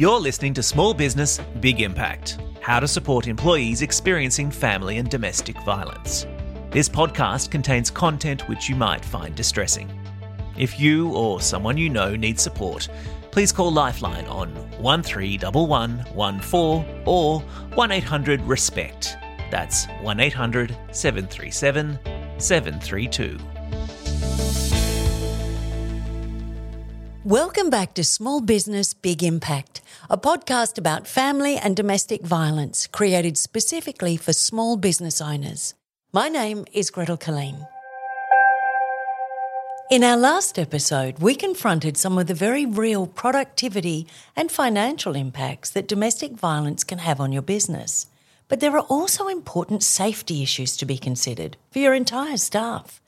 You're listening to Small Business, Big Impact How to Support Employees Experiencing Family and Domestic Violence. This podcast contains content which you might find distressing. If you or someone you know needs support, please call Lifeline on 131114 or 1800 RESPECT. That's 1800 737 732. Welcome back to Small Business Big Impact, a podcast about family and domestic violence created specifically for small business owners. My name is Gretel Killeen. In our last episode, we confronted some of the very real productivity and financial impacts that domestic violence can have on your business. But there are also important safety issues to be considered for your entire staff.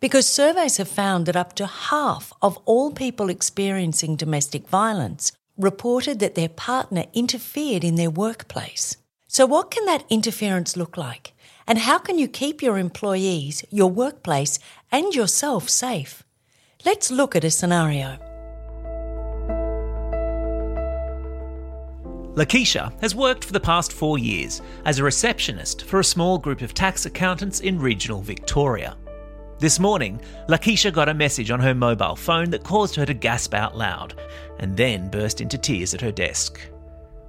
Because surveys have found that up to half of all people experiencing domestic violence reported that their partner interfered in their workplace. So, what can that interference look like? And how can you keep your employees, your workplace, and yourself safe? Let's look at a scenario. Lakeisha has worked for the past four years as a receptionist for a small group of tax accountants in regional Victoria. This morning, Lakeisha got a message on her mobile phone that caused her to gasp out loud and then burst into tears at her desk.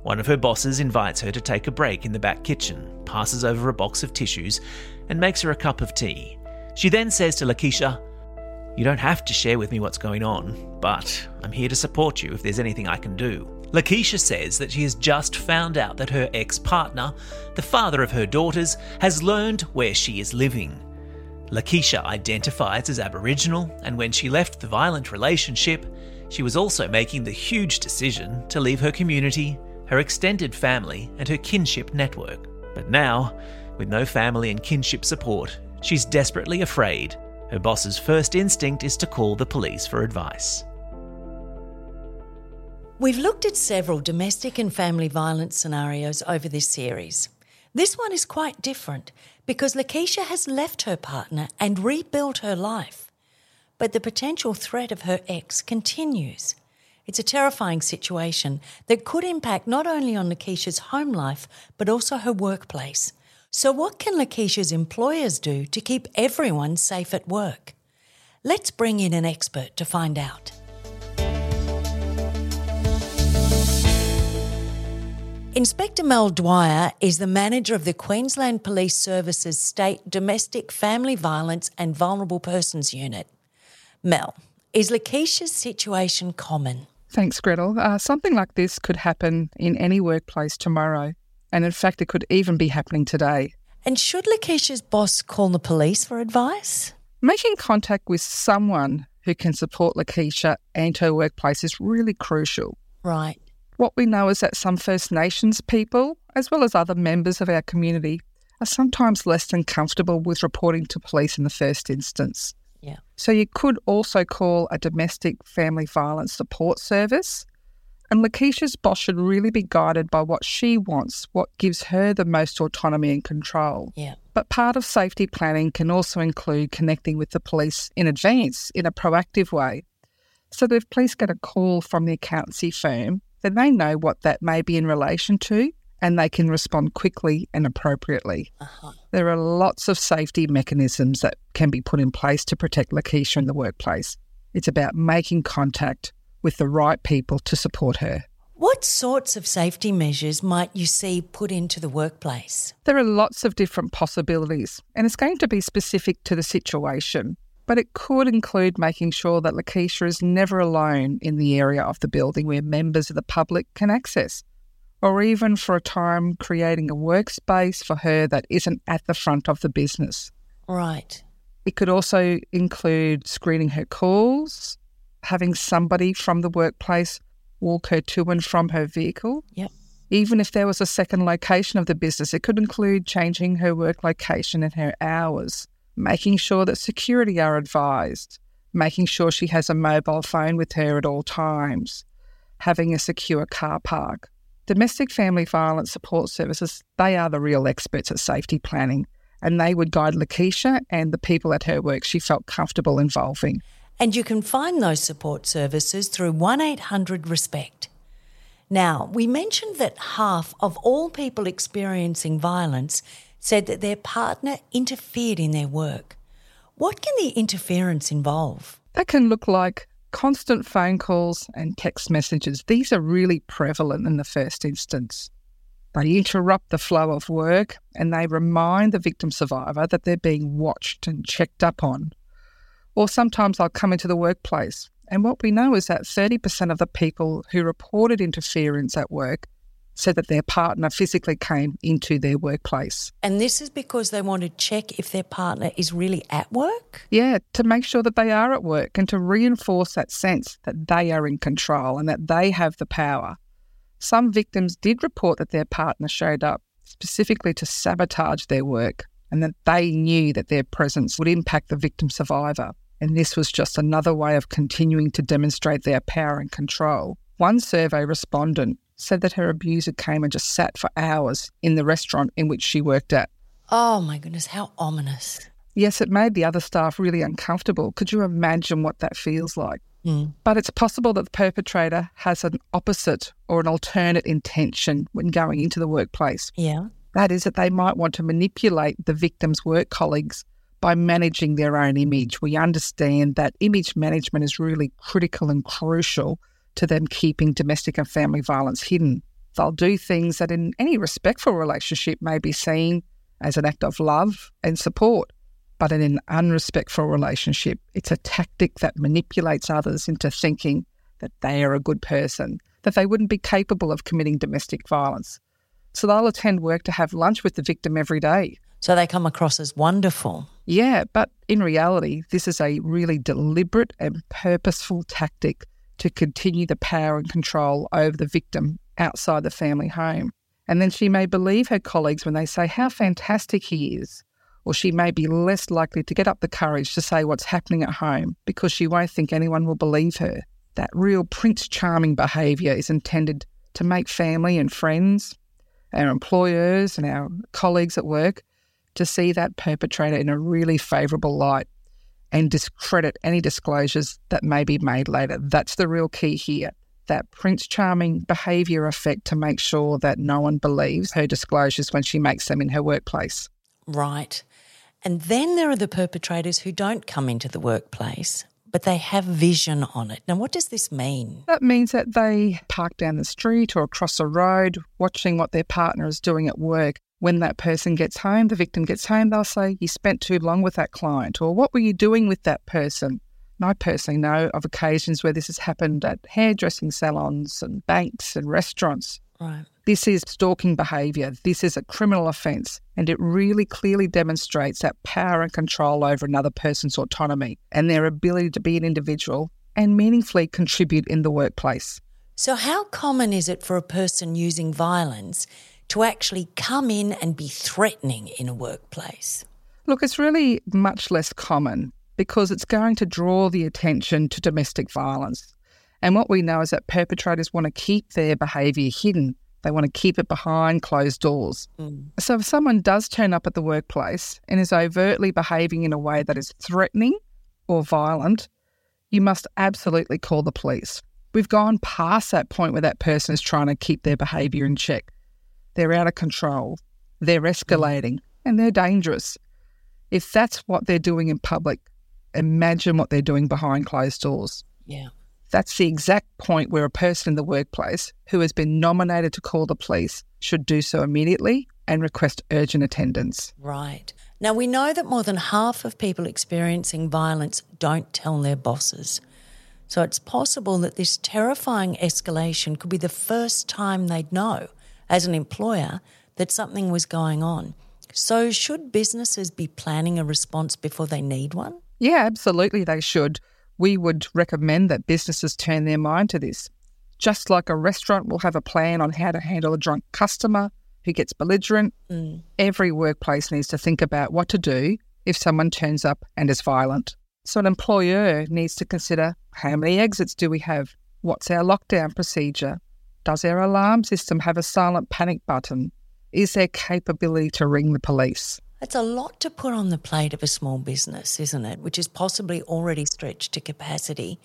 One of her bosses invites her to take a break in the back kitchen, passes over a box of tissues, and makes her a cup of tea. She then says to Lakeisha, You don't have to share with me what's going on, but I'm here to support you if there's anything I can do. Lakeisha says that she has just found out that her ex partner, the father of her daughters, has learned where she is living Lakeisha identifies as Aboriginal, and when she left the violent relationship, she was also making the huge decision to leave her community, her extended family, and her kinship network. But now, with no family and kinship support, she's desperately afraid. Her boss's first instinct is to call the police for advice. We've looked at several domestic and family violence scenarios over this series. This one is quite different because Lakeisha has left her partner and rebuilt her life. But the potential threat of her ex continues. It's a terrifying situation that could impact not only on Lakeisha's home life, but also her workplace. So, what can Lakeisha's employers do to keep everyone safe at work? Let's bring in an expert to find out. Inspector Mel Dwyer is the manager of the Queensland Police Service's State Domestic Family Violence and Vulnerable Persons Unit. Mel, is Lakeisha's situation common? Thanks, Gretel. Uh, something like this could happen in any workplace tomorrow, and in fact, it could even be happening today. And should Lakeisha's boss call the police for advice? Making contact with someone who can support Lakeisha and her workplace is really crucial. Right. What we know is that some First Nations people, as well as other members of our community, are sometimes less than comfortable with reporting to police in the first instance. Yeah. So you could also call a domestic family violence support service. And Lakeisha's boss should really be guided by what she wants, what gives her the most autonomy and control. Yeah. But part of safety planning can also include connecting with the police in advance in a proactive way. So that if police get a call from the accountancy firm then they know what that may be in relation to and they can respond quickly and appropriately. Uh-huh. There are lots of safety mechanisms that can be put in place to protect Lakeisha in the workplace. It's about making contact with the right people to support her. What sorts of safety measures might you see put into the workplace? There are lots of different possibilities, and it's going to be specific to the situation but it could include making sure that Lakeisha is never alone in the area of the building where members of the public can access, or even for a time creating a workspace for her that isn't at the front of the business. Right. It could also include screening her calls, having somebody from the workplace walk her to and from her vehicle. Yep. Even if there was a second location of the business, it could include changing her work location and her hours making sure that security are advised, making sure she has a mobile phone with her at all times, having a secure car park. Domestic family violence support services, they are the real experts at safety planning, and they would guide Lakeisha and the people at her work she felt comfortable involving. And you can find those support services through 1 800 RESPECT. Now, we mentioned that half of all people experiencing violence said that their partner interfered in their work. What can the interference involve? That can look like constant phone calls and text messages. These are really prevalent in the first instance. They interrupt the flow of work and they remind the victim survivor that they're being watched and checked up on. Or sometimes they'll come into the workplace. And what we know is that 30% of the people who reported interference at work said that their partner physically came into their workplace. And this is because they want to check if their partner is really at work? Yeah, to make sure that they are at work and to reinforce that sense that they are in control and that they have the power. Some victims did report that their partner showed up specifically to sabotage their work and that they knew that their presence would impact the victim survivor. And this was just another way of continuing to demonstrate their power and control. One survey respondent said that her abuser came and just sat for hours in the restaurant in which she worked at. Oh my goodness, how ominous. Yes, it made the other staff really uncomfortable. Could you imagine what that feels like? Mm. But it's possible that the perpetrator has an opposite or an alternate intention when going into the workplace. Yeah. That is, that they might want to manipulate the victim's work colleagues by managing their own image. We understand that image management is really critical and crucial to them keeping domestic and family violence hidden. They'll do things that, in any respectful relationship, may be seen as an act of love and support. But in an unrespectful relationship, it's a tactic that manipulates others into thinking that they are a good person, that they wouldn't be capable of committing domestic violence. So they'll attend work to have lunch with the victim every day. So they come across as wonderful. Yeah, but in reality, this is a really deliberate and purposeful tactic to continue the power and control over the victim outside the family home. And then she may believe her colleagues when they say how fantastic he is, or she may be less likely to get up the courage to say what's happening at home because she won't think anyone will believe her. That real Prince Charming behaviour is intended to make family and friends, our employers and our colleagues at work, to see that perpetrator in a really favourable light and discredit any disclosures that may be made later. That's the real key here. That Prince Charming behaviour effect to make sure that no one believes her disclosures when she makes them in her workplace. Right. And then there are the perpetrators who don't come into the workplace, but they have vision on it. Now, what does this mean? That means that they park down the street or across a road, watching what their partner is doing at work when that person gets home, the victim gets home, they'll say, You spent too long with that client, or What were you doing with that person? And I personally know of occasions where this has happened at hairdressing salons and banks and restaurants. Right. This is stalking behaviour. This is a criminal offence, and it really clearly demonstrates that power and control over another person's autonomy and their ability to be an individual and meaningfully contribute in the workplace. So, how common is it for a person using violence to actually come in and be threatening in a workplace? Look, it's really much less common because it's going to draw the attention to domestic violence. And what we know is that perpetrators want to keep their behaviour hidden. They want to keep it behind closed doors. Mm. So if someone does turn up at the workplace and is overtly behaving in a way that is threatening or violent, you must absolutely call the police. We've gone past that point where that person is trying to keep their behaviour in check. They're out of control, they're escalating, mm. and they're dangerous. If that's what they're doing in public, imagine what they're doing behind closed doors. Yeah. That's the exact point where a person in the workplace who has been nominated to call the police should do so immediately and request urgent attendance. Right. Now, we know that more than half of people experiencing violence don't tell their bosses. So it's possible that this terrifying escalation could be the first time they'd know as an employer that something was going on. So, should businesses be planning a response before they need one? Yeah, absolutely, they should. We would recommend that businesses turn their mind to this. Just like a restaurant will have a plan on how to handle a drunk customer who gets belligerent, Mm. every workplace needs to think about what to do if someone turns up and is violent. So, an employer needs to consider how many exits do we have? What's our lockdown procedure? Does our alarm system have a silent panic button? Is there capability to ring the police? It's a lot to put on the plate of a small business, isn't it? Which is possibly already stretched to capacity.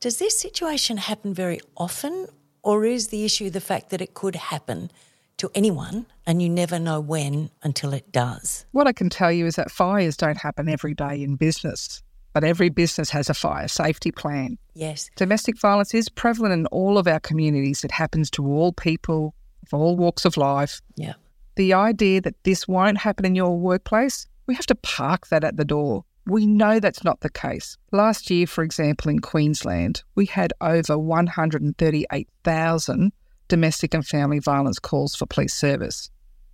Does this situation happen very often, Or is the issue the fact that it could happen to anyone and you never know when until it does? What I can tell you is that fires don't happen every day in business, but every business has a fire safety plan. Yes. Domestic violence is prevalent in all of our communities. It happens to all people of all walks of life. Yeah. The idea that this won't happen in your workplace, we have to park that at the door. We know that's not the case. Last year, for example, in Queensland, we had over 138,000 domestic and family violence calls for police service.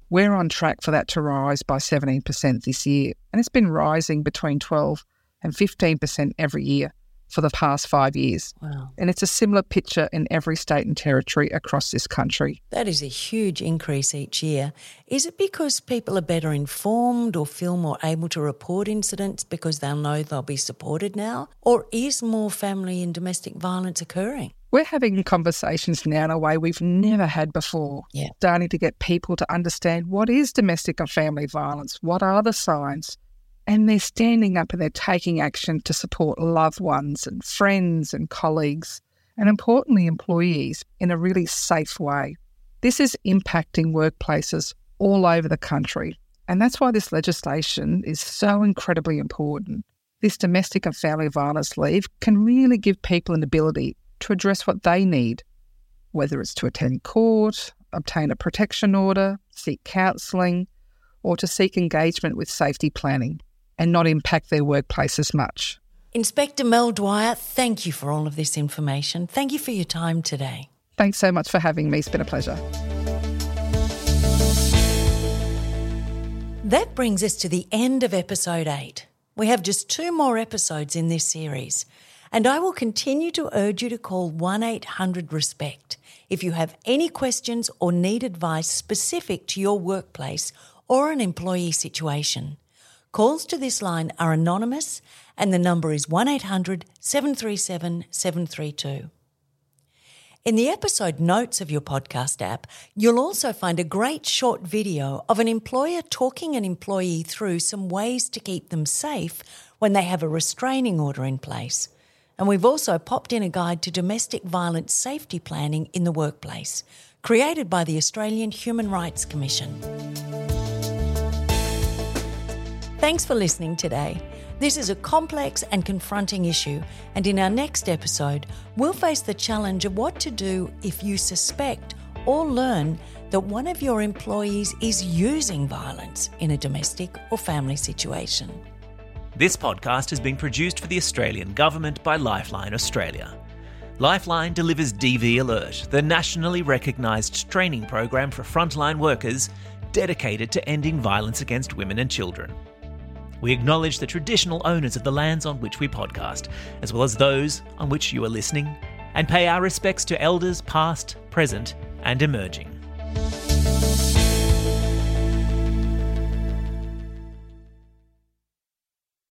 We're on track for that to rise by 17% this year, and it's been rising between 12 and 15% every year for the past five years. Wow. And it's a similar picture in every state and territory across this country. That is a huge increase each year. Is it because people are better informed or feel more able to report incidents because they'll know they'll be supported now? Or is more family and domestic violence occurring? We're having conversations now in a way we've never had before. Yeah. Starting to get people to understand what is domestic and family violence, what are the signs, and they're standing up and they're taking action to support loved ones and friends and colleagues, and importantly, employees in a really safe way. This is impacting workplaces all over the country, and that's why this legislation is so incredibly important. This domestic and family violence leave can really give people an ability to address what they need, whether it's to attend court, obtain a protection order, seek counselling, or to seek engagement with safety planning and not impact their workplace as much. Inspector Mel Dwyer, thank you for all of this information. Thank you for your time today. Thanks so much for having me. It's been a pleasure. That brings us to the end of episode 8. We have just two more episodes in this series, and I will continue to urge you to call 1 800 RESPECT if you have any questions or need advice specific to your workplace or an employee situation. Calls to this line are anonymous and the number is 1 800 737 732. In the episode notes of your podcast app, you'll also find a great short video of an employer talking an employee through some ways to keep them safe when they have a restraining order in place. And we've also popped in a guide to domestic violence safety planning in the workplace, created by the Australian Human Rights Commission. Thanks for listening today. This is a complex and confronting issue, and in our next episode, we'll face the challenge of what to do if you suspect or learn that one of your employees is using violence in a domestic or family situation. This podcast has been produced for the Australian Government by Lifeline Australia. Lifeline delivers DV Alert, the nationally recognised training program for frontline workers dedicated to ending violence against women and children. We acknowledge the traditional owners of the lands on which we podcast, as well as those on which you are listening, and pay our respects to elders past, present, and emerging.